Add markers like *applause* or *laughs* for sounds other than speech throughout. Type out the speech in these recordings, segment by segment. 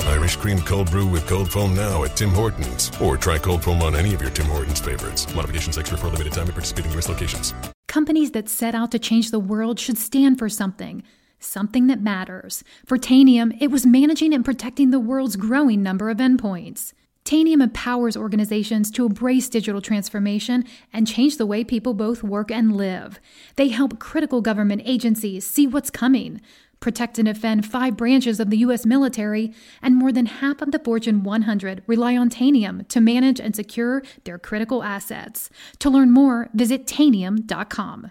Irish cream cold brew with cold foam now at Tim Hortons. Or try cold foam on any of your Tim Hortons favorites. Modifications extra for a limited time at participating U.S. locations. Companies that set out to change the world should stand for something. Something that matters. For Tanium, it was managing and protecting the world's growing number of endpoints. Tanium empowers organizations to embrace digital transformation and change the way people both work and live. They help critical government agencies see what's coming, protect and defend five branches of the U.S. military, and more than half of the Fortune 100 rely on Tanium to manage and secure their critical assets. To learn more, visit Tanium.com.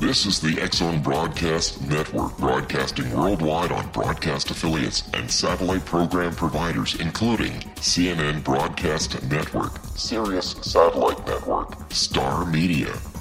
This is the X Zone Broadcast Network, broadcasting worldwide on broadcast affiliates and satellite program providers, including CNN Broadcast Network, Sirius Satellite Network, Star Media,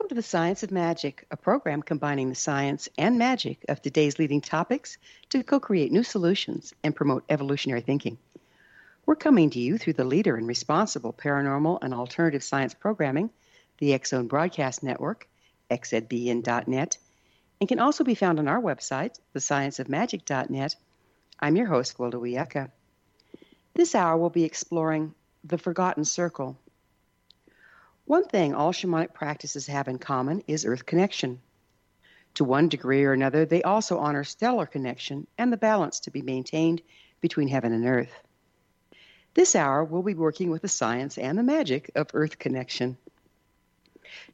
Welcome to the Science of Magic, a program combining the science and magic of today's leading topics to co create new solutions and promote evolutionary thinking. We're coming to you through the leader in responsible paranormal and alternative science programming, the Zone Broadcast Network, xzbn.net, and can also be found on our website, thescienceofmagic.net. I'm your host, Gwilda Wiyaka. This hour we'll be exploring the Forgotten Circle. One thing all shamanic practices have in common is earth connection. To one degree or another, they also honor stellar connection and the balance to be maintained between heaven and earth. This hour, we'll be working with the science and the magic of earth connection.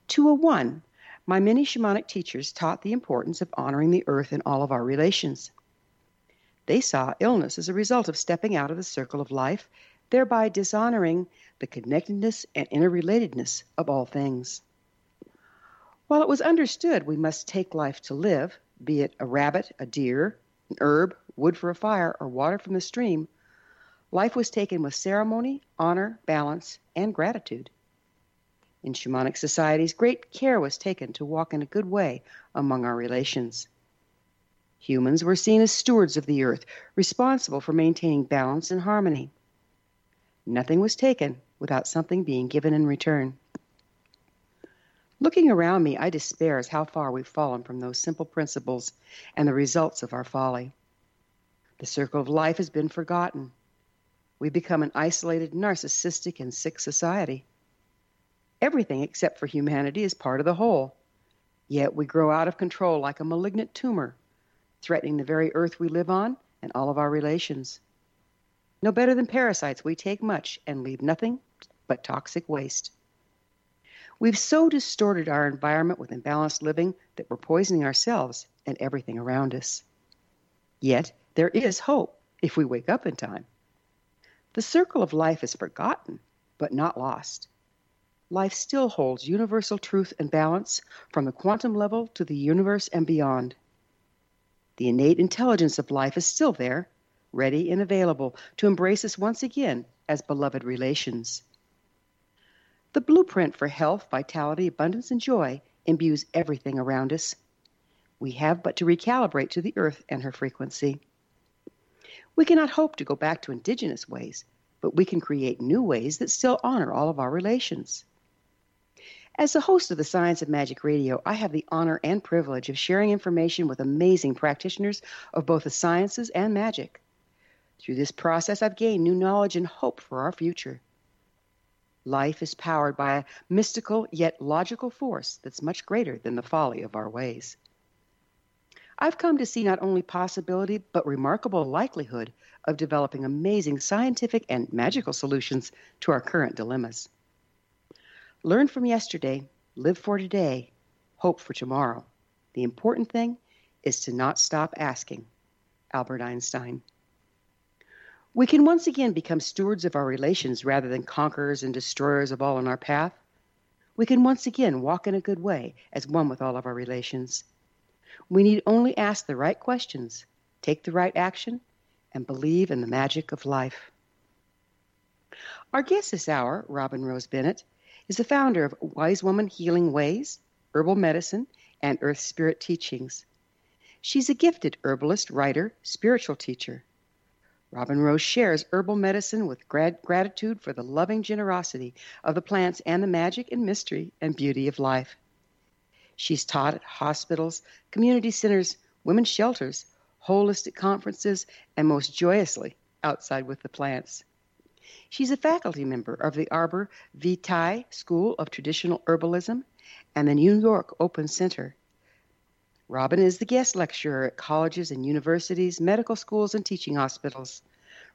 201, my many shamanic teachers taught the importance of honoring the earth in all of our relations. They saw illness as a result of stepping out of the circle of life, thereby dishonoring the connectedness and interrelatedness of all things. While it was understood we must take life to live, be it a rabbit, a deer, an herb, wood for a fire, or water from the stream, life was taken with ceremony, honor, balance, and gratitude. In shamanic societies, great care was taken to walk in a good way among our relations. Humans were seen as stewards of the earth, responsible for maintaining balance and harmony. Nothing was taken without something being given in return. Looking around me, I despair as how far we've fallen from those simple principles and the results of our folly. The circle of life has been forgotten. We become an isolated, narcissistic, and sick society. Everything except for humanity is part of the whole. Yet we grow out of control like a malignant tumor, threatening the very earth we live on and all of our relations. No better than parasites, we take much and leave nothing but toxic waste. We've so distorted our environment with imbalanced living that we're poisoning ourselves and everything around us. Yet, there is hope if we wake up in time. The circle of life is forgotten, but not lost. Life still holds universal truth and balance from the quantum level to the universe and beyond. The innate intelligence of life is still there, ready and available to embrace us once again as beloved relations. The blueprint for health, vitality, abundance, and joy imbues everything around us. We have but to recalibrate to the earth and her frequency. We cannot hope to go back to indigenous ways, but we can create new ways that still honor all of our relations. As the host of the Science of Magic Radio, I have the honor and privilege of sharing information with amazing practitioners of both the sciences and magic. Through this process, I've gained new knowledge and hope for our future. Life is powered by a mystical yet logical force that's much greater than the folly of our ways. I've come to see not only possibility, but remarkable likelihood of developing amazing scientific and magical solutions to our current dilemmas. Learn from yesterday, live for today, hope for tomorrow. The important thing is to not stop asking. Albert Einstein. We can once again become stewards of our relations rather than conquerors and destroyers of all in our path. We can once again walk in a good way as one with all of our relations. We need only ask the right questions, take the right action, and believe in the magic of life. Our guest this hour, Robin Rose Bennett, is the founder of Wise Woman Healing Ways, Herbal Medicine, and Earth Spirit Teachings. She's a gifted herbalist, writer, spiritual teacher. Robin Rose shares herbal medicine with grad- gratitude for the loving generosity of the plants and the magic and mystery and beauty of life. She's taught at hospitals, community centers, women's shelters, holistic conferences, and most joyously outside with the plants. She's a faculty member of the Arbor Vitae School of Traditional Herbalism and the New York Open Center. Robin is the guest lecturer at colleges and universities, medical schools, and teaching hospitals.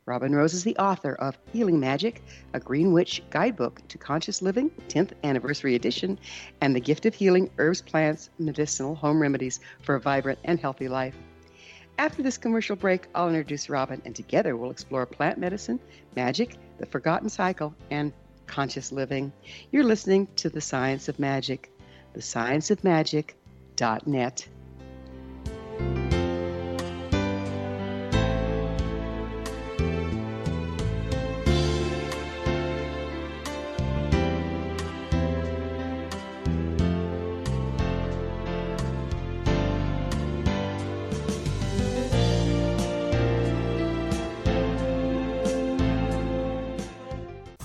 Robin Rose is the author of Healing Magic, a Green Witch Guidebook to Conscious Living, 10th Anniversary Edition, and The Gift of Healing Herbs, Plants, Medicinal Home Remedies for a Vibrant and Healthy Life. After this commercial break, I'll introduce Robin, and together we'll explore plant medicine, magic, the forgotten cycle, and conscious living. You're listening to The Science of Magic, thescienceofmagic.net.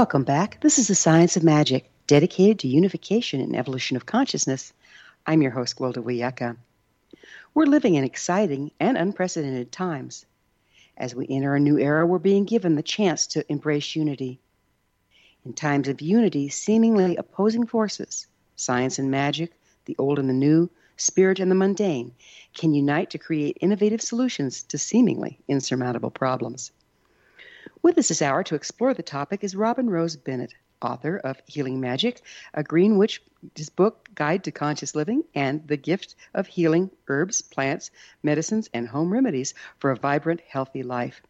Welcome back. This is the Science of Magic, dedicated to unification and evolution of consciousness. I'm your host, Gwilda Wiyaka. We're living in exciting and unprecedented times. As we enter a new era, we're being given the chance to embrace unity. In times of unity, seemingly opposing forces, science and magic, the old and the new, spirit and the mundane, can unite to create innovative solutions to seemingly insurmountable problems. With us this hour to explore the topic is Robin Rose Bennett, author of Healing Magic, a Green Witch book, Guide to Conscious Living, and The Gift of Healing Herbs, Plants, Medicines, and Home Remedies for a Vibrant, Healthy Life.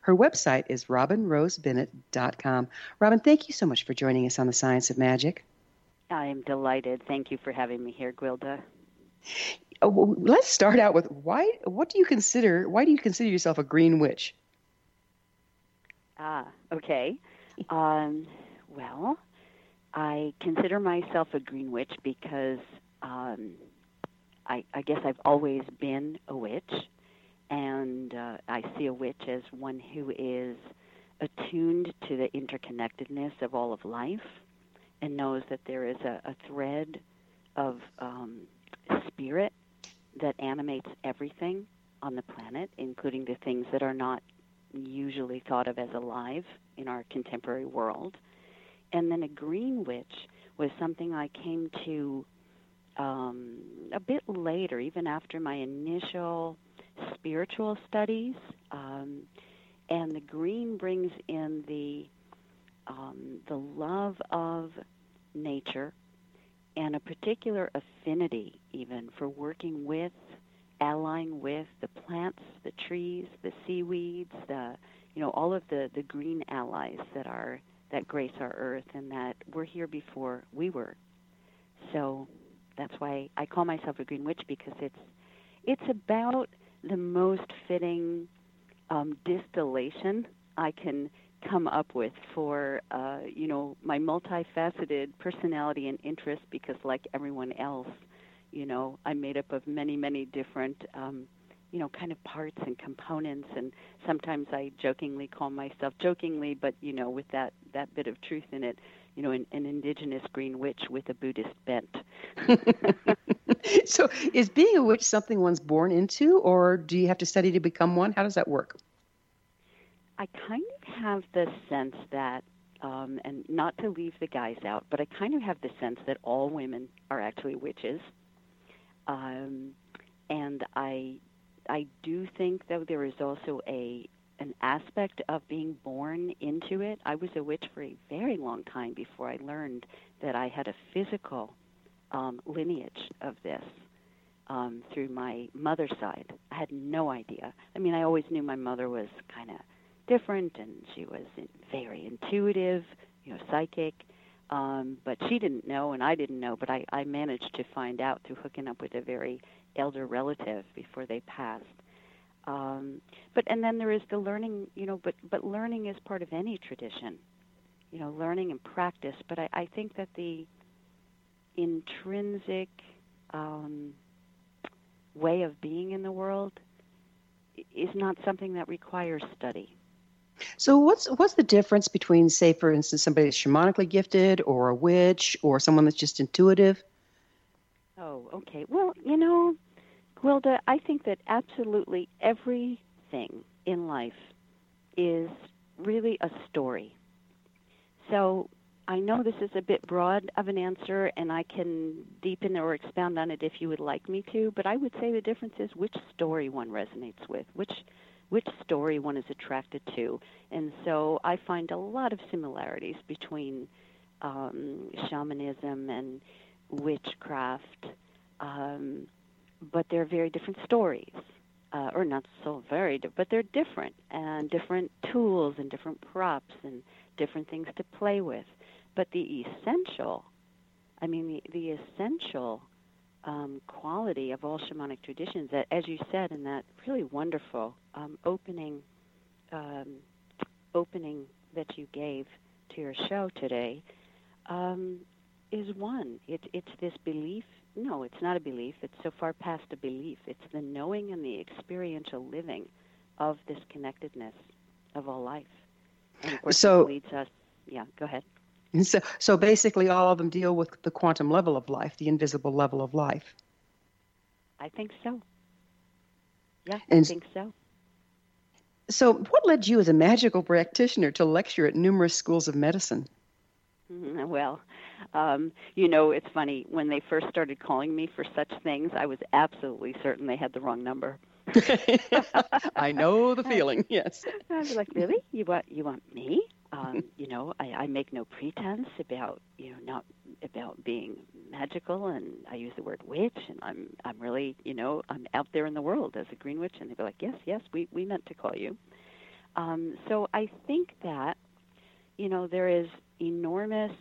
Her website is robinrosebennett.com. Robin, thank you so much for joining us on the Science of Magic. I am delighted. Thank you for having me here, Gwilda. Uh, oh, well, let's start out with why. What do you consider? Why do you consider yourself a green witch? Ah, okay. Um, well, I consider myself a green witch because um, I, I guess I've always been a witch, and uh, I see a witch as one who is attuned to the interconnectedness of all of life and knows that there is a, a thread of um, spirit that animates everything on the planet, including the things that are not usually thought of as alive in our contemporary world. And then a green witch was something I came to um, a bit later, even after my initial spiritual studies. Um, and the green brings in the um, the love of nature and a particular affinity, even for working with allying with the plants, the trees, the seaweeds, the you know all of the the green allies that are that grace our earth and that were here before we were. So that's why I call myself a green witch because it's it's about the most fitting um, distillation I can come up with for uh, you know my multifaceted personality and interest because like everyone else you know i'm made up of many many different um, you know, kind of parts and components. And sometimes I jokingly call myself, jokingly, but you know, with that that bit of truth in it, you know, an, an indigenous green witch with a Buddhist bent. *laughs* so, is being a witch something one's born into, or do you have to study to become one? How does that work? I kind of have the sense that, um, and not to leave the guys out, but I kind of have the sense that all women are actually witches. Um, and I, I do think that there is also a an aspect of being born into it. I was a witch for a very long time before I learned that I had a physical um, lineage of this um, through my mother's side. I had no idea. I mean, I always knew my mother was kind of different, and she was very intuitive, you know, psychic. Um, but she didn't know, and I didn't know. But I, I managed to find out through hooking up with a very elder relative before they passed. Um, but and then there is the learning, you know. But but learning is part of any tradition, you know, learning and practice. But I, I think that the intrinsic um, way of being in the world is not something that requires study. So, what's what's the difference between, say, for instance, somebody that's shamanically gifted, or a witch, or someone that's just intuitive? Oh, okay. Well, you know, Gwilda, I think that absolutely everything in life is really a story. So I know this is a bit broad of an answer, and I can deepen or expound on it if you would like me to, but I would say the difference is which story one resonates with, which which story one is attracted to. And so I find a lot of similarities between um, shamanism and witchcraft, um, but they're very different stories. Uh, or not so very, di- but they're different, and different tools and different props and different things to play with. But the essential, I mean, the, the essential um, quality of all shamanic traditions, that, as you said in that really wonderful um, opening um, opening that you gave to your show today, um, is one. It, it's this belief. No, it's not a belief. It's so far past a belief. It's the knowing and the experiential living of this connectedness of all life. And of course, So- it leads us. Yeah, go ahead. So, so basically, all of them deal with the quantum level of life, the invisible level of life. I think so. Yeah, And- I think so. So, what led you as a magical practitioner to lecture at numerous schools of medicine? Mhm, Well, um, you know, it's funny. When they first started calling me for such things, I was absolutely certain they had the wrong number. *laughs* I know the *laughs* feeling. Yes. I was like, really? You want you want me? Um, *laughs* you know, I, I make no pretense about you know not about being magical, and I use the word witch, and I'm I'm really you know I'm out there in the world as a green witch, and they'd be like, yes, yes, we we meant to call you. Um, so I think that you know there is enormous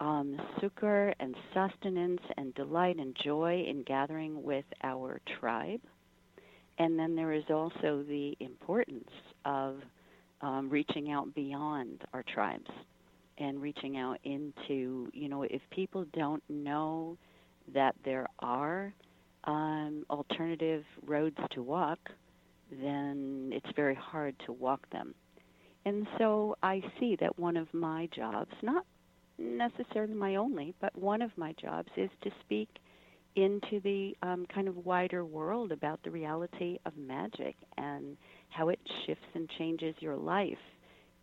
um, succor and sustenance and delight and joy in gathering with our tribe. And then there is also the importance of um, reaching out beyond our tribes and reaching out into, you know, if people don't know that there are um, alternative roads to walk, then it's very hard to walk them. And so I see that one of my jobs, not necessarily my only, but one of my jobs is to speak into the um, kind of wider world about the reality of magic and how it shifts and changes your life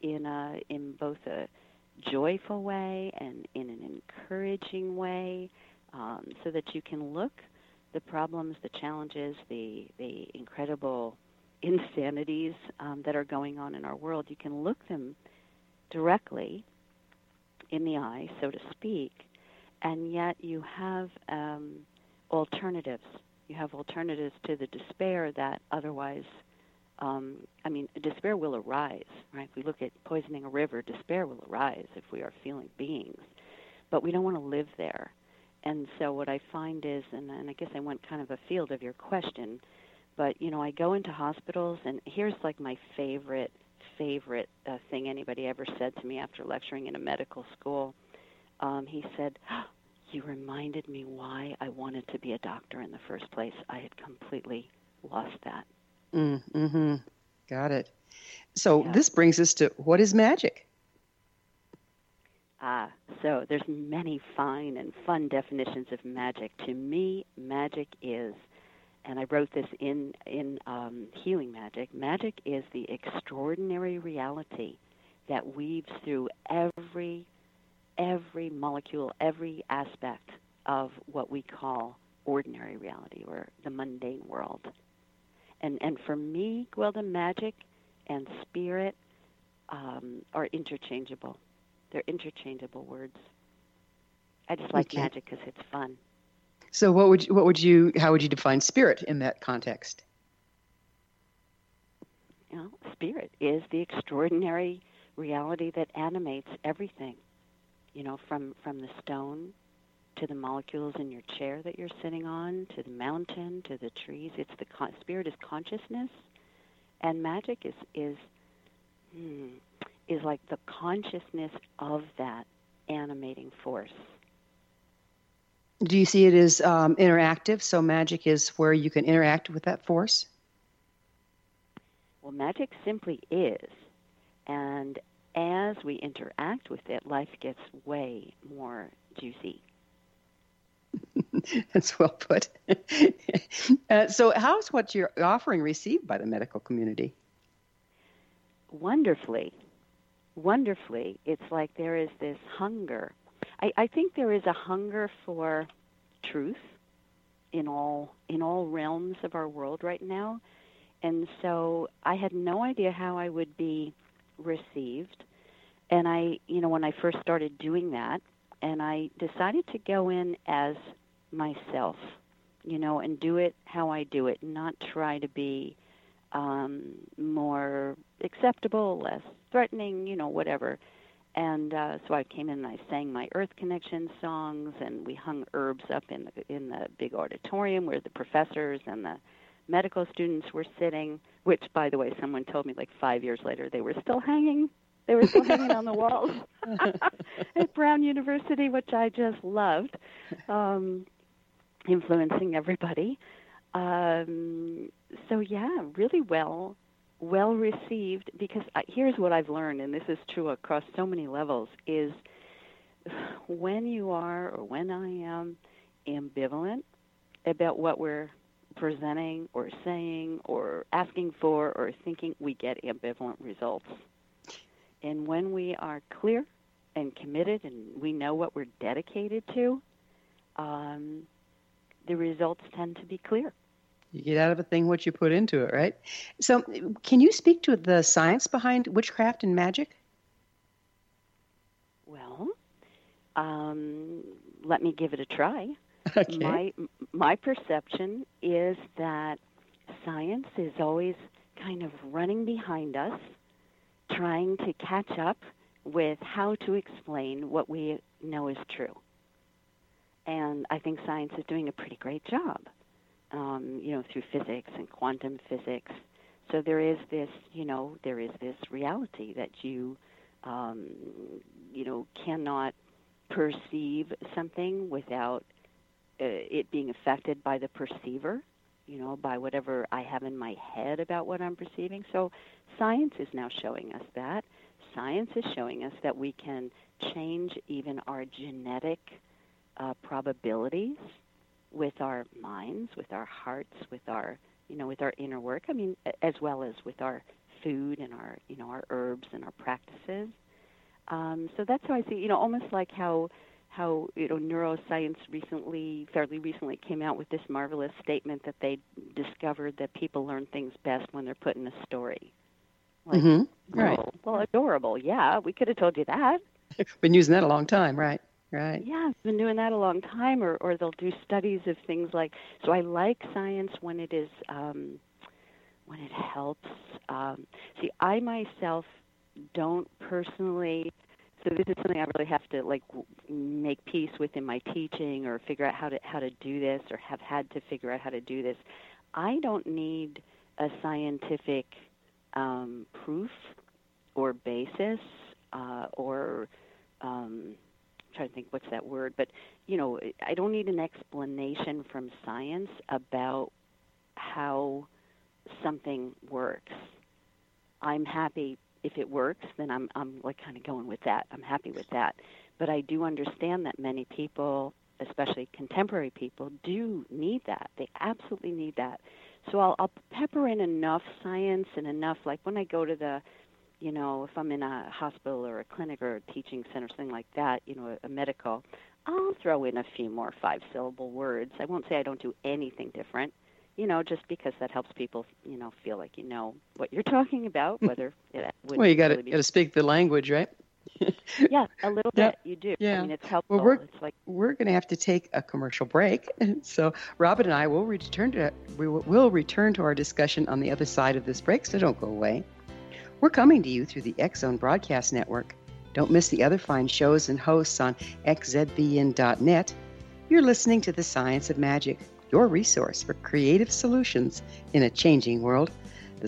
in a in both a joyful way and in an encouraging way, um, so that you can look the problems, the challenges, the the incredible *laughs* insanities um, that are going on in our world. You can look them directly in the eye, so to speak, and yet you have um, alternatives. You have alternatives to the despair that otherwise, um, I mean, despair will arise, right? If we look at poisoning a river, despair will arise if we are feeling beings, but we don't want to live there. And so what I find is, and, and I guess I went kind of a field of your question, but you know, I go into hospitals, and here's like my favorite favorite uh, thing anybody ever said to me after lecturing in a medical school. Um, he said, *gasps* "You reminded me why I wanted to be a doctor in the first place. I had completely lost that. Mm, hmm Got it. So Yeah. this brings us to what is magic? Ah, so there's many fine and fun definitions of magic. To me, magic is, and I wrote this in in um, Healing Magic. Magic is the extraordinary reality that weaves through every every molecule, every aspect of what we call ordinary reality or the mundane world. And and for me, Gwilda, magic and spirit um, are interchangeable. They're interchangeable words. I just like Okay. magic because it's fun. So what would you, what would you how would you define spirit in that context? You know, spirit is the extraordinary reality that animates everything. You know, from from the stone to the molecules in your chair that you're sitting on, to the mountain, to the trees. It's the con- spirit is consciousness, and magic is is hmm, is like the consciousness of that animating force. Do you see it as um, interactive? So magic is where you can interact with that force. Well, magic simply is. And as we interact with it, life gets way more juicy. *laughs* That's well put. *laughs* uh, so how's what you're offering received by the medical community? Wonderfully, wonderfully. It's like there is this hunger. I, I think there is a hunger for truth in all in all realms of our world right now. And so I had no idea how I would be received. And I, you know, when I first started doing that, and I decided to go in as myself, you know, and do it how I do it, not try to be um, more acceptable, less threatening, you know, whatever. And uh, so I came in and I sang my Earth Connection songs, and we hung herbs up in the in the big auditorium where the professors and the medical students were sitting. Which, by the way, someone told me like five years later they were still hanging. They were still hanging on the *laughs* walls *laughs* at Brown University, which I just loved, um, influencing everybody. Um, so yeah, really well well received because I, here's what I've learned, and this is true across so many levels: is when you are or when I am ambivalent about what we're presenting or saying or asking for or thinking, we get ambivalent results. And when we are clear and committed and we know what we're dedicated to, um, the results tend to be clear. You get out of a thing what you put into it, right? So, can you speak to the science behind witchcraft and magic? Well, um, let me give it a try. Okay. My my perception is that science is always kind of running behind us, trying to catch up with how to explain what we know is true. And I think science is doing a pretty great job, um, you know, through physics and quantum physics. So there is this, you know, there is this reality that you, um, you know, cannot perceive something without uh, it being affected by the perceiver, you know, by whatever I have in my head about what I'm perceiving. So science is now showing us that. Science is showing us that we can change even our genetic uh, probabilities with our minds, with our hearts, with our, you know, with our inner work. I mean, as well as with our food and our, you know, our herbs and our practices. Um, so that's how I see, you know, almost like how how you know neuroscience recently, fairly recently, came out with this marvelous statement that they discovered that people learn things best when they're put in a story. Like, hmm Right. oh, well, adorable. Yeah, we could have told you that. *laughs* Been using that a long time, right? Right. Yeah, I've been doing that a long time. Or, or they'll do studies of things like. So I like science when it is um, when it helps. Um, see, I myself don't personally. So this is something I really have to like make peace with in my teaching, or figure out how to how to do this, or have had to figure out how to do this. I don't need a scientific um, proof or basis uh, or um, I'm trying to think what's that word, but you know, I don't need an explanation from science about how something works. I'm happy if it works, then I'm I'm like kind of going with that. I'm happy with that. But I do understand that many people, especially contemporary people, do need that. They absolutely need that. So I'll, I'll pepper in enough science and enough, like when I go to the, you know, if I'm in a hospital or a clinic or a teaching center, something like that, you know, a, a medical, I'll throw in a few more five syllable words. I won't say I don't do anything different, you know, just because that helps people, you know, feel like you know what you're talking about, hmm. whether it would Well, you got to really got to speak the language, right? *laughs* yeah, a little Yeah, bit. You do. yeah. I mean, it's helpful. Well, we're it's like we're going to have to take a commercial break. *laughs* So Robin and I will return to we will will return to our discussion on the other side of this break. So don't go away. We're coming to you through the X Zone Broadcast Network. Don't miss the other fine shows and hosts on xzbn.net. You're listening to the Science of Magic, your resource for creative solutions in a changing world. The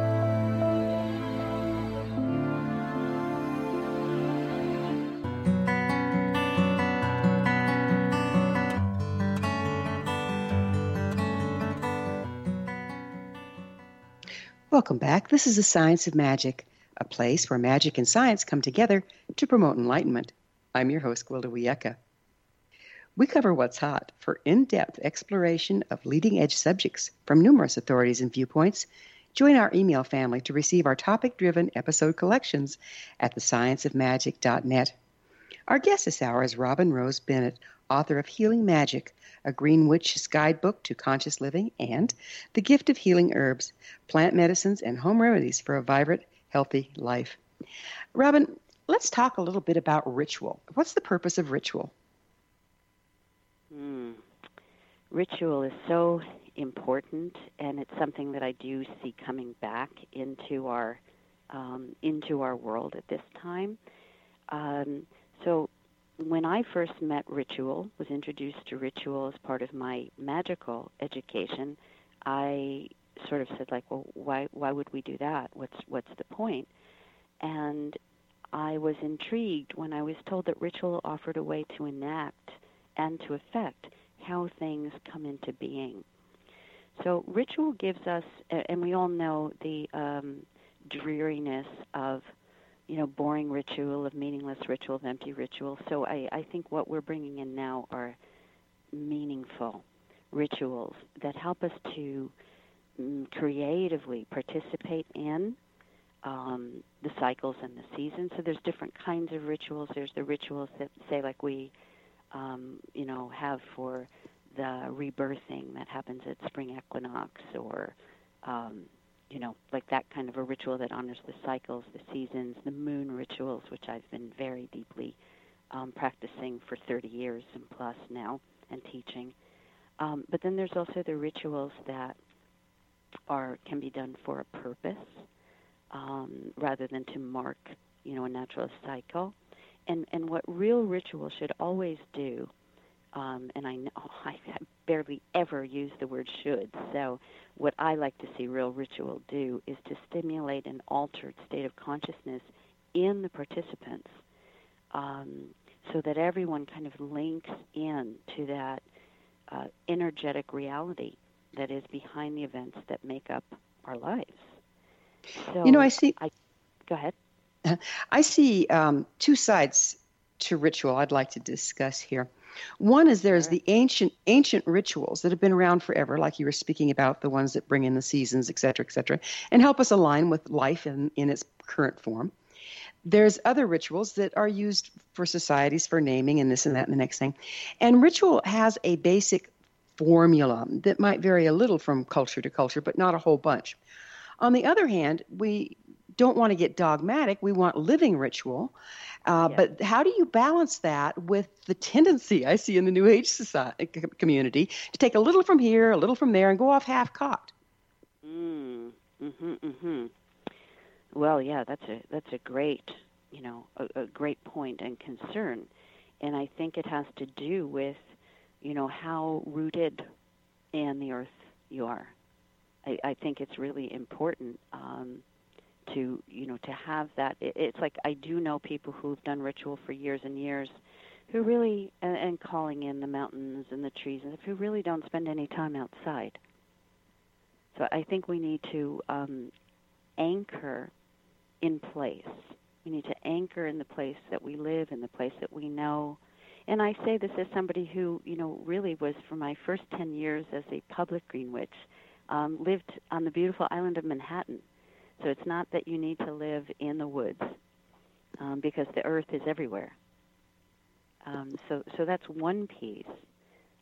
Welcome back. This is the Science of Magic, a place where magic and science come together to promote enlightenment. I'm your host, Gwilda Wiyaka. We cover what's hot for in depth exploration of leading edge subjects from numerous authorities and viewpoints. Join our email family to receive our topic driven episode collections at thescienceofmagic.net. Our guest this hour is Robin Rose Bennett, author of Healing Magic, a Green Witch's Guidebook to Conscious Living, and The Gift of Healing Herbs, Plant Medicines, and Home Remedies for a Vibrant, Healthy Life. Robin, let's talk a little bit about ritual. What's the purpose of ritual? Hmm. Ritual is so important, and it's something that I do see coming back into our um, into our world at this time. Um, so, when I first met ritual, was introduced to ritual as part of my magical education, I sort of said like, well, why why would we do that? What's what's the point? And I was intrigued when I was told that ritual offered a way to enact and to affect how things come into being. So ritual gives us, and we all know the um, dreariness of, you know, boring ritual, of meaningless ritual, of empty ritual. So I, I think what we're bringing in now are meaningful rituals that help us to mm, creatively participate in um, the cycles and the seasons. So there's different kinds of rituals. There's the rituals that say like we, um, you know, have for the rebirthing that happens at spring equinox, or um, you know, like that kind of a ritual that honors the cycles, the seasons, the moon rituals, which I've been very deeply um, practicing for 30 years and plus now and teaching. Um, but then there's also the rituals that are can be done for a purpose um, rather than to mark, you know, a natural cycle. And and what real ritual should always do, um, and I know *laughs* I barely ever use the word should. So what I like to see real ritual do is to stimulate an altered state of consciousness in the participants, um, so that everyone kind of links in to that uh, energetic reality that is behind the events that make up our lives. So You know, I see- I, go ahead. *laughs* I see um, two sides to ritual I'd like to discuss here. One is there's the ancient ancient rituals that have been around forever, like you were speaking about, the ones that bring in the seasons, et cetera, et cetera, and help us align with life in, in its current form. There's other rituals that are used for societies for naming and this and that and the next thing. And ritual has a basic formula that might vary a little from culture to culture, but not a whole bunch. On the other hand, we don't want to get dogmatic. We want living ritual. Uh, Yeah. But how do you balance that with the tendency I see in the New Age society, community to take a little from here, a little from there, and go off half cocked? Mm, mhm, mhm. Well, yeah, that's a that's a great, you know, a, a great point and concern, and I think it has to do with, you know, how rooted in the earth you are. I, I think it's really important um, to, you know, to have that. It, it's like I do know people who've done ritual for years and years, who really and, and calling in the mountains and the trees and who really don't spend any time outside. So I think we need to um, anchor in place. We need to anchor in the place that we live, in the place that we know. And I say this as somebody who, you know, really was for my first 10 years as a public green witch, um, lived on the beautiful island of Manhattan. So it's not that you need to live in the woods um, because the earth is everywhere. Um, so, so that's one piece.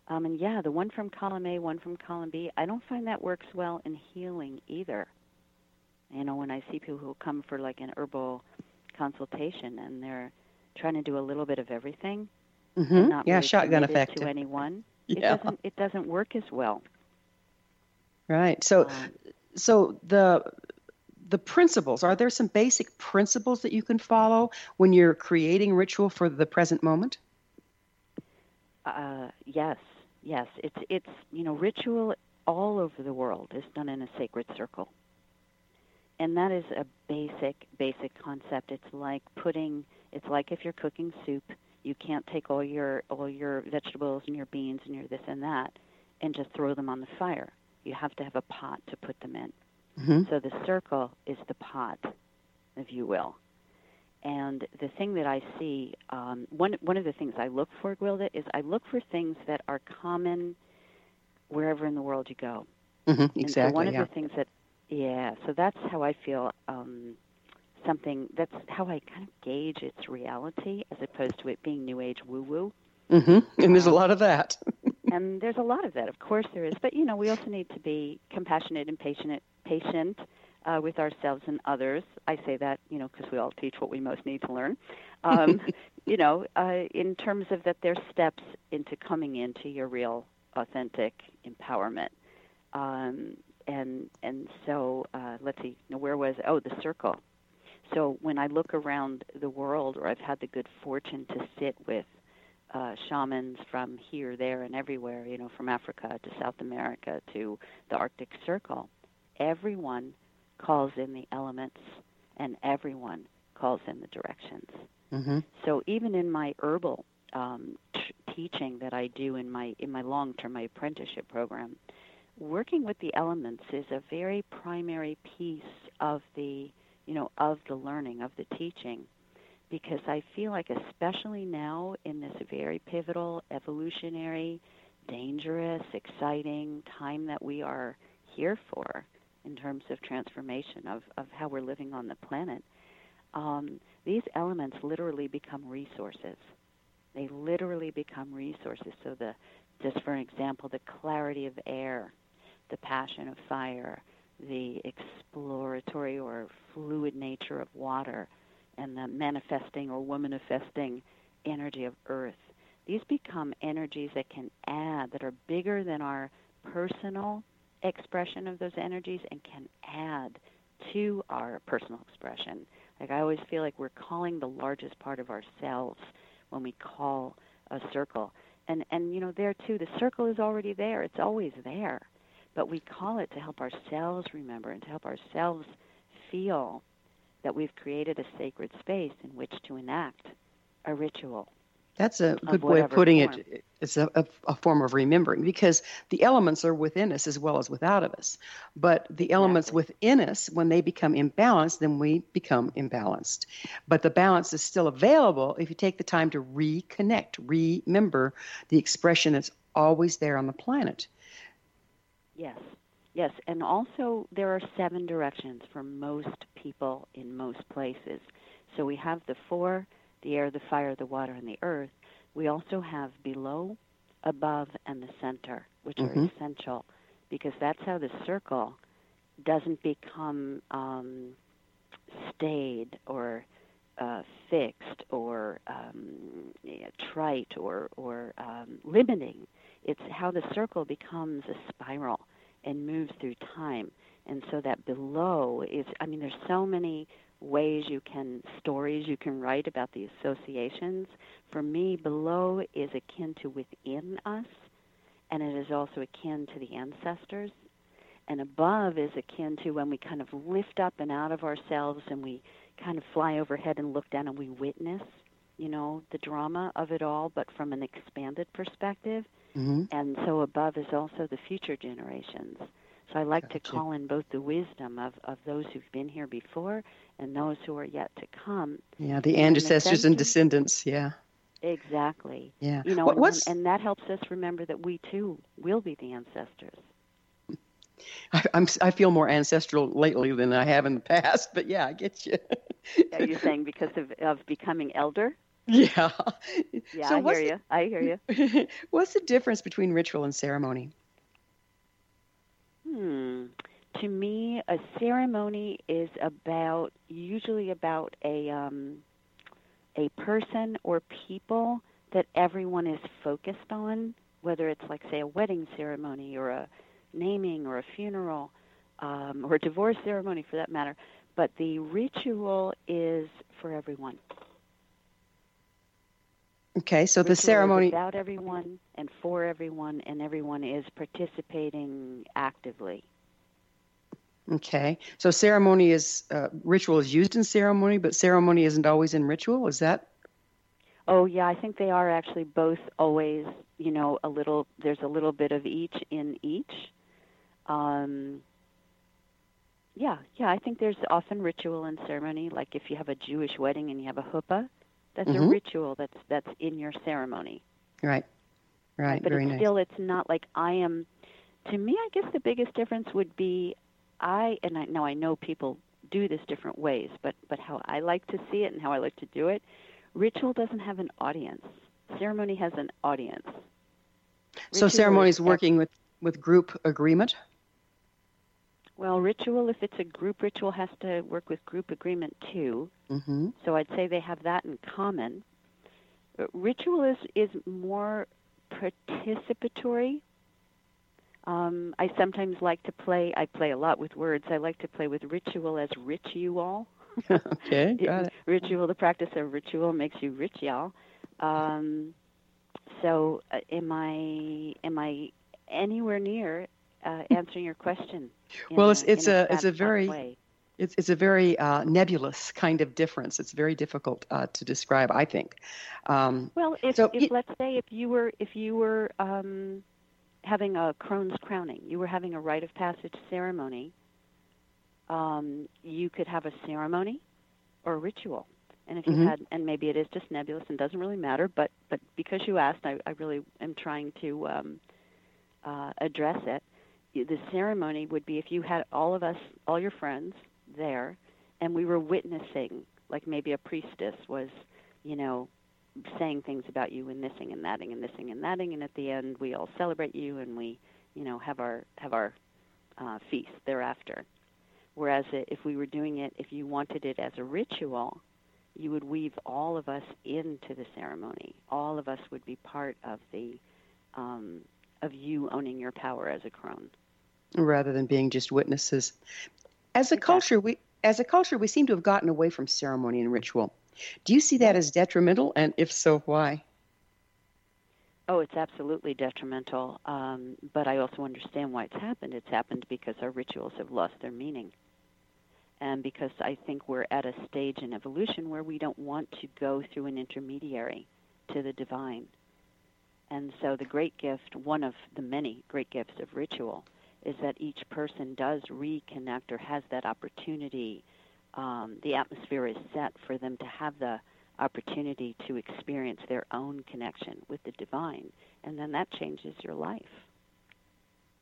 Um, and yeah, the one from column A, one from column B, I don't find that works well in healing either. You know, when I see people who come for like an herbal consultation and they're trying to do a little bit of everything, hmm and not Yeah, really shotgun effect. to anyone, *laughs* it Yeah. doesn't it doesn't work as well. Right. So, Um, so the the principles are there some basic principles that you can follow when you're creating ritual for the present moment? Uh, yes, yes. It's it's you know ritual all over the world is done in a sacred circle, and that is a basic basic concept. It's like putting. It's like if you're cooking soup, you can't take all your all your vegetables and your beans and your this and that, and just throw them on the fire. You have to have a pot to put them in. Hmm So the circle is the pot, if you will. And the thing that I see, um, one one of the things I look for, Gwilda, is I look for things that are common wherever in the world you go. hmm And so one of yeah. the things that, yeah, so that's how I feel. Um, something that's how I kind of gauge its reality, as opposed to it being New Age woo woo. Mm-hmm. And there's a lot of that. *laughs* and there's a lot of that, of course there is. But you know, we also need to be compassionate and patient, patient uh, with ourselves and others. I say that, you know, because we all teach what we most need to learn. Um, *laughs* you know, uh, in terms of that, there's steps into coming into your real, authentic empowerment. Um, and and so uh, let's see, where was oh the circle. So when I look around the world, or I've had the good fortune to sit with uh, shamans from here, there, and everywhere, you know, from Africa to South America to the Arctic Circle, everyone calls in the elements and everyone calls in the directions. hmm So even in my herbal um, t- teaching that I do in my in my long term my apprenticeship program, working with the elements is a very primary piece of the you know of the learning of the teaching because I feel like especially now in this very pivotal evolutionary dangerous exciting time that we are here for in terms of transformation of, of how we're living on the planet um, these elements literally become resources they literally become resources so the just for example the clarity of air the passion of fire the exploratory or fluid nature of water and the manifesting or womanifesting energy of earth. These become energies that can add, that are bigger than our personal expression of those energies and can add to our personal expression. Like I always feel like we're calling the largest part of ourselves when we call a circle. And and you know there too the circle is already there. It's always there. But we call it to help ourselves remember and to help ourselves feel that we've created a sacred space in which to enact a ritual. That's a good way of putting form. it. It's a, a, a form of remembering because the elements are within us as well as without of us. But the elements Exactly. within us, when they become imbalanced, then we become imbalanced. But the balance is still available if you take the time to reconnect, remember the expression that's always there on the planet. Yes. Yes, and also there are seven directions for most people in most places. So we have the four, the air, the fire, the water, and the earth. We also have below, above, and the center, which are Mhm. essential because that's how the circle doesn't become um, stayed or uh, fixed or um, trite or, or um, limiting. It's how the circle becomes a spiral and moves through time. And so that below is, I mean, there's so many ways you can, stories you can write about the associations. For me, below is akin to within us, and it is also akin to the ancestors. And above is akin to when we kind of lift up and out of ourselves and we kind of fly overhead and look down and we witness, you know, the drama of it all, but from an expanded perspective hmm and so above is also the future generations. So I like to call in both the wisdom of, of those who've been here before and those who are yet to come. Yeah, the ancestors and descendants. Yeah. Exactly. Yeah. You know, What- and, and that helps us remember that we too will be the ancestors. *laughs* I, I'm I feel more ancestral lately than I have in the past, but yeah, I get you. *laughs* Are you saying because of, of becoming elder? yeah. Yeah, So I hear the- you. I hear you. *laughs* What's the difference between ritual and ceremony? Hmm. To me, a ceremony is about usually about a um, a person or people that everyone is focused on, whether it's like say a wedding ceremony or a naming or a funeral um, or a divorce ceremony for that matter. But the ritual is for everyone. Okay, so the ceremony. about everyone and for everyone, and everyone is participating actively. Okay, so ceremony is uh, ritual is used in ceremony, but ceremony isn't always in ritual. Is that? Oh yeah, I think they are actually both always, you know, a little. There's a little bit of each in each. Um, yeah, yeah, I think there's often ritual and ceremony. Like if you have a Jewish wedding and you have a huppah, that's a Mhm. ritual that's that's in your ceremony. Right. Right. but very it's nice. still it's not like I am. To me, I guess the biggest difference would be I and I know I know people do this different ways, but but how I like to see it and how I like to do it. Ritual doesn't have an audience. Ceremony has an audience. so ceremony is working with with group agreement. Well, ritual, if it's a group ritual, has to work with group agreement too. Mm-hmm. So I'd say they have that in common. Uh, Ritual is, is more participatory. Um, I sometimes like to play, I play a lot with words. I like to play with ritual as ritual. *laughs* okay, *laughs* got it. Ritual, the practice of ritual makes you ritual. Um, so uh, am I am I anywhere near uh, answering your question? Well, it's- a- it's in a- it's a very- way? It's it's a very uh, nebulous kind of difference. It's very difficult uh, to describe. I think. Um, Well, if, So if y- let's say if you were if you were um, having a crone's crowning, you were having a rite of passage ceremony. Um, you could have a ceremony or a ritual, and if you Mhm. had, and maybe it is just nebulous and doesn't really matter, but but because you asked, I, I really am trying to um, uh, address it. The ceremony would be if you had all of us, all your friends there, and we were witnessing, like maybe a priestess was, you know, saying things about you and thising and thatting and thising and thatting, and at the end we all celebrate you and we, you know, have our have our uh, feast thereafter. Whereas if we were doing it, if you wanted it as a ritual, you would weave all of us into the ceremony. All of us would be part of the um, of you owning your power as a crone. Rather than being just witnesses. As a Exactly. culture, we as a culture we seem to have gotten away from ceremony and ritual. Do you see that as detrimental, and if so, why? Oh, it's absolutely detrimental. Um, but I also understand why it's happened. It's happened because our rituals have lost their meaning. And because I think we're at a stage in evolution where we don't want to go through an intermediary to the divine. And so the great gift, one of the many great gifts of ritual, is that each person does reconnect or has that opportunity. Um, the atmosphere is set for them to have the opportunity to experience their own connection with the divine, and then that changes your life.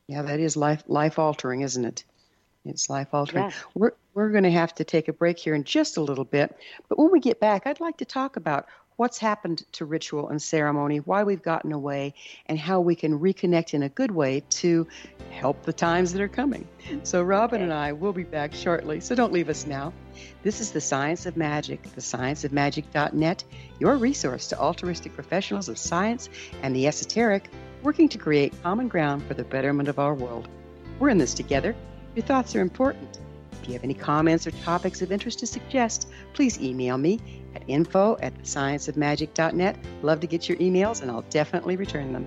Yeah, that is life life altering, isn't it? It's life altering. Yes. We're we're going to have to take a break here in just a little bit, but when we get back, I'd like to talk about what's happened to ritual and ceremony, why we've gotten away, and how we can reconnect in a good way to help the times that are coming. So Robin Okay. and I will be back shortly, so don't leave us now. This is the Science of Magic, thescienceofmagic.net, your resource to altruistic professionals of science and the esoteric working to create common ground for the betterment of our world. We're in this together. Your thoughts are important. If you have any comments or topics of interest to suggest, please email me at info at thescienceofmagic.net. Love to get your emails, and I'll definitely return them.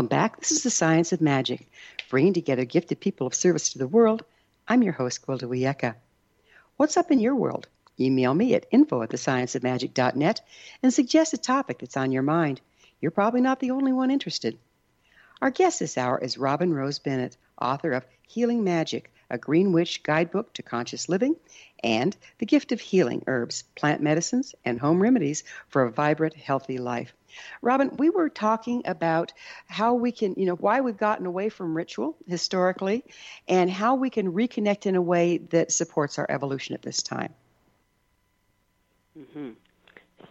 Welcome back. This is the Science of Magic, bringing together gifted people of service to the world. I'm your host, Gwilda Wiyaka. What's up in your world? Email me at info at thescienceofmagic.net and suggest a topic that's on your mind. You're probably not the only one interested. Our guest this hour is Robin Rose Bennett, author of Healing Magic, a Green Witch guidebook to conscious living, and The Gift of Healing Herbs, Plant Medicines, and Home Remedies for a Vibrant, Healthy Life. Robin, we were talking about how we can, you know, why we've gotten away from ritual historically and how we can reconnect in a way that supports our evolution at this time. hmm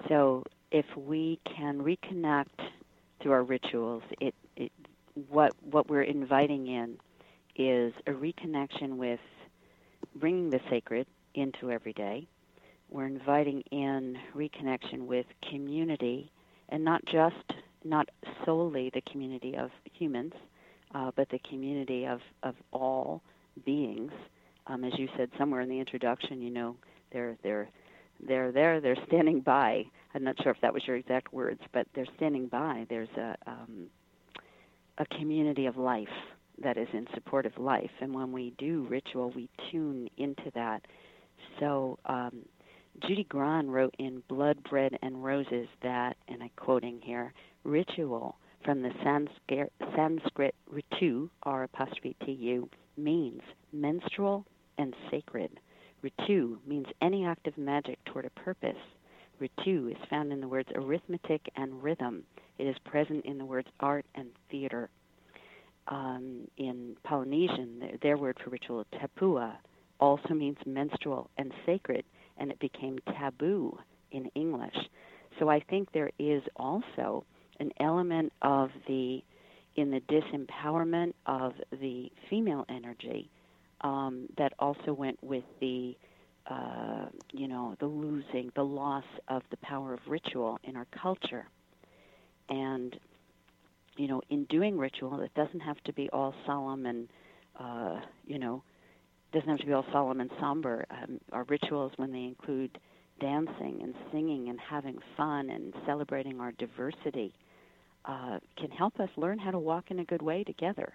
So if we can reconnect through our rituals, it, it what what we're inviting in is a reconnection with bringing the sacred into every day. We're inviting in reconnection with community, and not just not solely the community of humans, uh, but the community of of all beings. Um, as you said somewhere in the introduction, you know, they're they're they're there, they're standing by. I'm not sure if that was your exact words, but they're standing by. There's a um, a community of life that is in support of life, and when we do ritual, we tune into that. So um, Judy Grahn wrote in Blood, Bread, and Roses that, and I'm quoting here, ritual from the Sanskrit, Sanskrit ritu, R apostrophe T U, means menstrual and sacred. Ritu means any act of magic toward a purpose. Ritu is found in the words arithmetic and rhythm. It is present in the words art and theater. Um, in Polynesian, their, their word for ritual, tapua, also means menstrual and sacred, and it became taboo in English. So I think there is also an element of the, in the disempowerment of the female energy um, that also went with the, uh, you know, the losing, the loss of the power of ritual in our culture. And, you know, in doing ritual, it doesn't have to be all solemn and, uh, you know, doesn't have to be all solemn and somber. Um, our rituals, when they include dancing and singing and having fun and celebrating our diversity, uh, can help us learn how to walk in a good way together.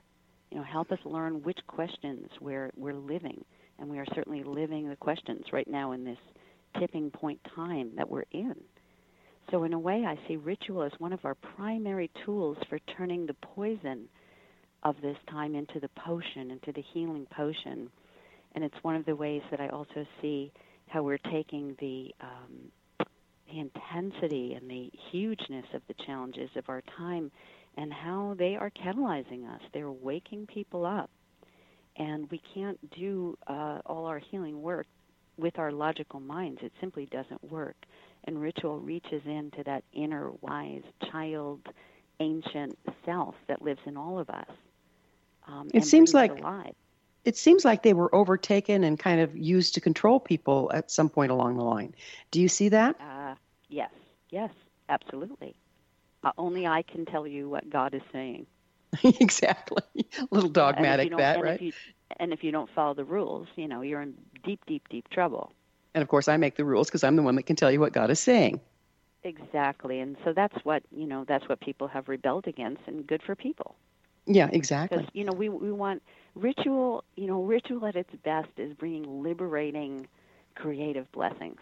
You know, help us learn which questions we're we're living, and we are certainly living the questions right now in this tipping point time that we're in. So, in a way, I see ritual as one of our primary tools for turning the poison of this time into the potion, into the healing potion. And it's one of the ways that I also see how we're taking the um, the intensity and the hugeness of the challenges of our time and how they are catalyzing us. They're waking people up. And we can't do uh, all our healing work with our logical minds. It simply doesn't work. And ritual reaches into that inner wise child, ancient self that lives in all of us. Um, It seems like- alive. It seems like they were overtaken and kind of used to control people at some point along the line. Do you see that? Uh, yes, yes, absolutely. Uh, only I can tell you what God is saying. *laughs* exactly. A *laughs* little dogmatic, that, and right? If you, and if you don't follow the rules, you know, you're in deep, deep, deep trouble. And of course, I make the rules because I'm the one that can tell you what God is saying. Exactly. And so that's what, you know, that's what people have rebelled against and good for people. Yeah, exactly. Because, you know, we, we want ritual, you know, ritual at its best is bringing liberating creative blessings.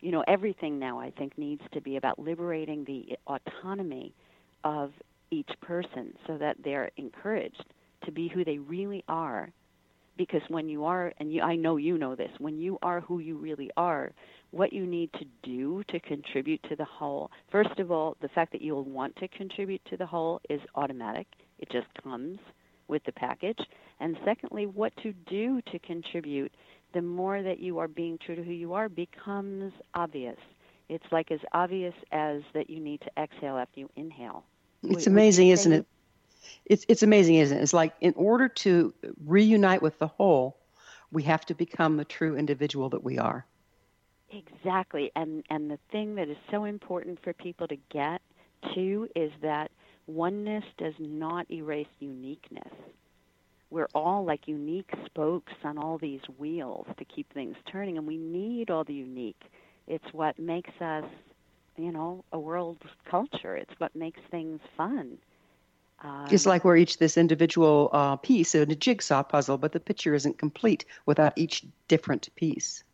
You know, everything now I think needs to be about liberating the autonomy of each person so that they're encouraged to be who they really are. Because when you are, and you, I know you know this, when you are who you really are, what you need to do to contribute to the whole, first of all, the fact that you'll want to contribute to the whole is automatic. It just comes with the package. And secondly, what to do to contribute, the more that you are being true to who you are becomes obvious. It's like as obvious as that you need to exhale after you inhale. It's Would- would you amazing, isn't it? It's it's amazing, isn't it? It's like in order to reunite with the whole, we have to become the true individual that we are. Exactly. And and the thing that is so important for people to get to is that oneness does not erase uniqueness. We're all like unique spokes on all these wheels to keep things turning and we need all the unique. It's what makes us, you know, a world culture. It's what makes things fun. Um, It's like we're each this individual uh, piece in a jigsaw puzzle, but the picture isn't complete without each different piece.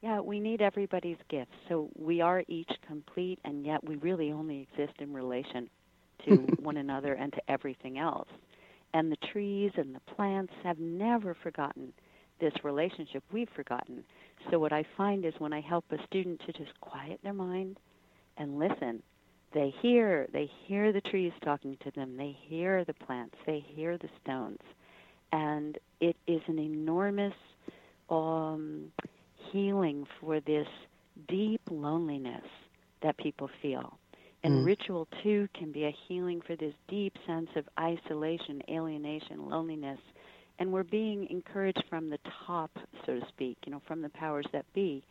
Yeah, we need everybody's gifts. So we are each complete, and yet we really only exist in relation to *laughs* one another and to everything else. And the trees and the plants have never forgotten this relationship. We've forgotten. So what I find is when I help a student to just quiet their mind and listen, they hear they hear the trees talking to them. They hear the plants. They hear the stones. And it is an enormous um, healing for this deep loneliness that people feel. And Mm. ritual too can be a healing for this deep sense of isolation alienation loneliness. And we're being encouraged from the top so to speak you know from the powers that be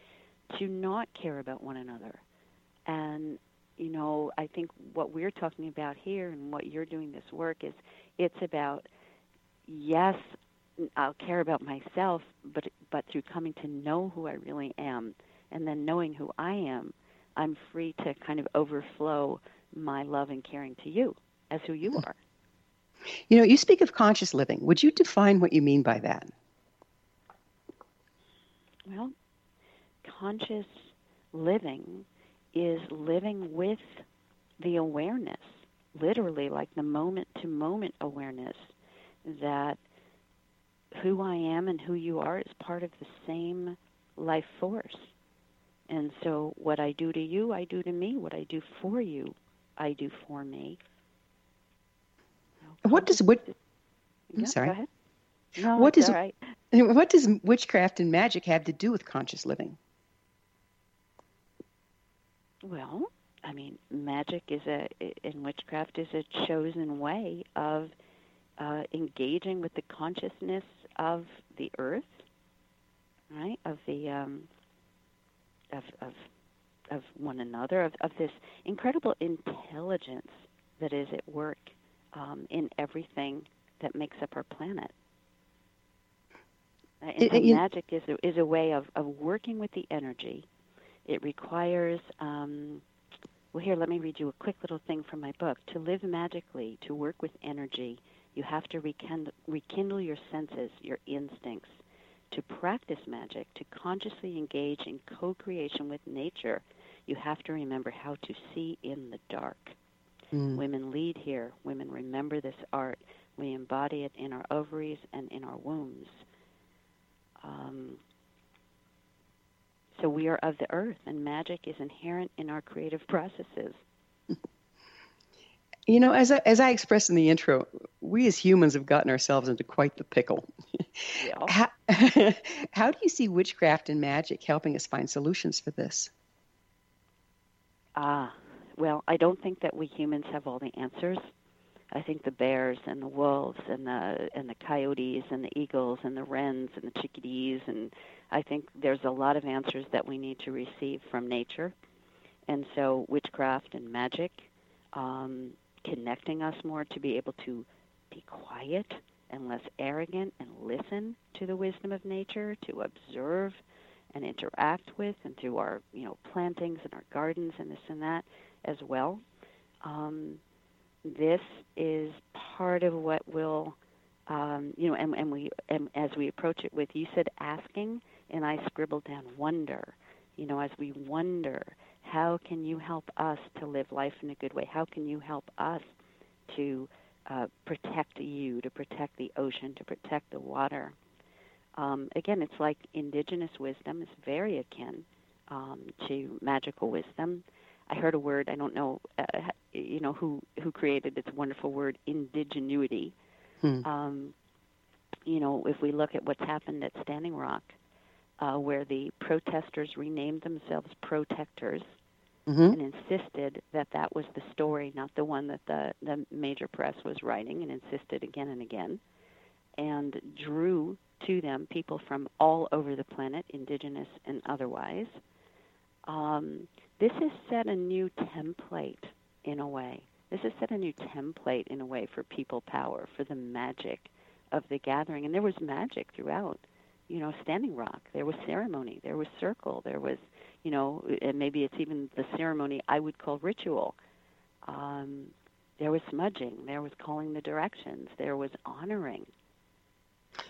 to not care about one another. And you know i think what we're talking about here and what you're doing this work is it's about yes i'll care about myself but but through coming to know who i really am and then knowing who i am i'm free to kind of overflow my love and caring to you as who you are You know, you speak of conscious living. Would you define what you mean by that? Well, conscious living is living with the awareness, literally like the moment to moment awareness that who I am and who you are is part of the same life force. And so what I do to you, I do to me. What I do for you, I do for me. What does what? I'm Yeah, sorry. Go ahead. No, What does- right. *laughs* What does witchcraft and magic have to do with conscious living? Well, I mean, magic is a in witchcraft is a chosen way of uh, engaging with the consciousness of the earth, right? Of the um, of of of one another, of of this incredible intelligence that is at work um, in everything that makes up our planet. And, It- and magic is a, is a way of, of working with the energy. It requires, um, well, here, let me read you a quick little thing from my book. To live magically, to work with energy, you have to rekindle, rekindle your senses, your instincts. To practice magic, to consciously engage in co creation with nature, you have to remember how to see in the dark. Mm. Women lead here. Women remember this art. We embody it in our ovaries and in our wombs. Um, so we are of the earth, and magic is inherent in our creative processes. *laughs* You know, as I, as I expressed in the intro, we as humans have gotten ourselves into quite the pickle. *laughs* Yeah. How, *laughs* how do you see witchcraft and magic helping us find solutions for this? Ah, well, I don't think that we humans have all the answers. I think the bears and the wolves and the and the coyotes and the eagles and the wrens and the chickadees and I think there's a lot of answers that we need to receive from nature. And so witchcraft and magic, um, connecting us more to be able to be quiet and less arrogant and listen to the wisdom of nature, to observe and interact with, and through our you know plantings and our gardens and this and that as well. Um, this is part of what will um, you know, and, and we and as we approach it with you said asking, and I scribbled down wonder. You know, as we wonder, how can you help us to live life in a good way? How can you help us to uh, protect you, to protect the ocean, to protect the water? Um, again, it's like indigenous wisdom is very akin um, to magical wisdom. I heard a word I don't know, uh, you know who who created this wonderful word indigenuity. Hmm. Um, you know, if we look at what's happened at Standing Rock, uh, where the protesters renamed themselves protectors Mhm. and insisted that that was the story, not the one that the, the major press was writing, and insisted again and again, and drew to them people from all over the planet, indigenous and otherwise. Um, this has set a new template in a way. This has set a new template in a way for people power, for the magic of the gathering. And there was magic throughout. You know, Standing Rock, there was ceremony, there was circle, there was, you know, and maybe it's even the ceremony I would call ritual. Um, there was smudging, there was calling the directions, there was honoring.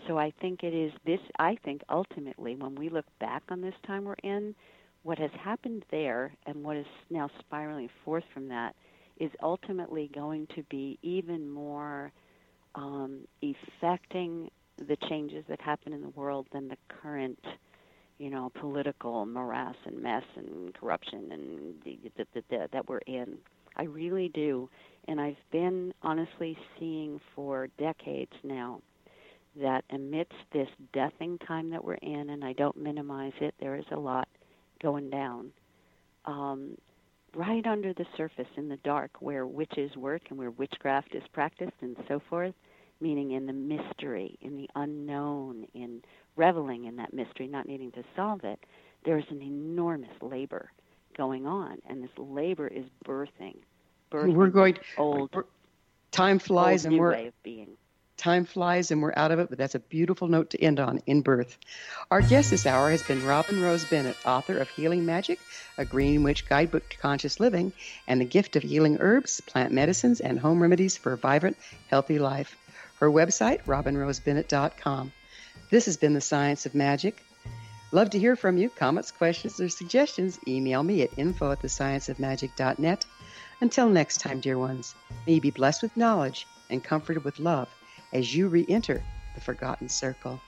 So I think it is this, I think ultimately, when we look back on this time we're in, what has happened there and what is now spiraling forth from that is ultimately going to be even more um, affecting the changes that happen in the world than the current, you know, political morass and mess and corruption and the, the, the, that we're in. I really do. And I've been honestly seeing for decades now that amidst this deathing time that we're in, and I don't minimize it, there is a lot going down. Um, right under the surface in the dark where witches work and where witchcraft is practiced and so forth, meaning in the mystery, in the unknown, in reveling in that mystery, not needing to solve it, there's an enormous labor going on, and this labor is birthing. birthing We're going. old, Time flies, old and we're way of being. Time flies and we're out of it, but that's a beautiful note to end on in birth. Our guest this hour has been Robin Rose Bennett, author of Healing Magic, a Green Witch Guidebook to Conscious Living, and the gift of healing herbs, plant medicines, and home remedies for a vibrant, healthy life. Her website, robinrosebennett.com. This has been The Science of Magic. Love to hear from you. Comments, questions, or suggestions, email me at info at thescienceofmagic.net. Until next time, dear ones, may you be blessed with knowledge and comforted with love as you re enter the forgotten circle.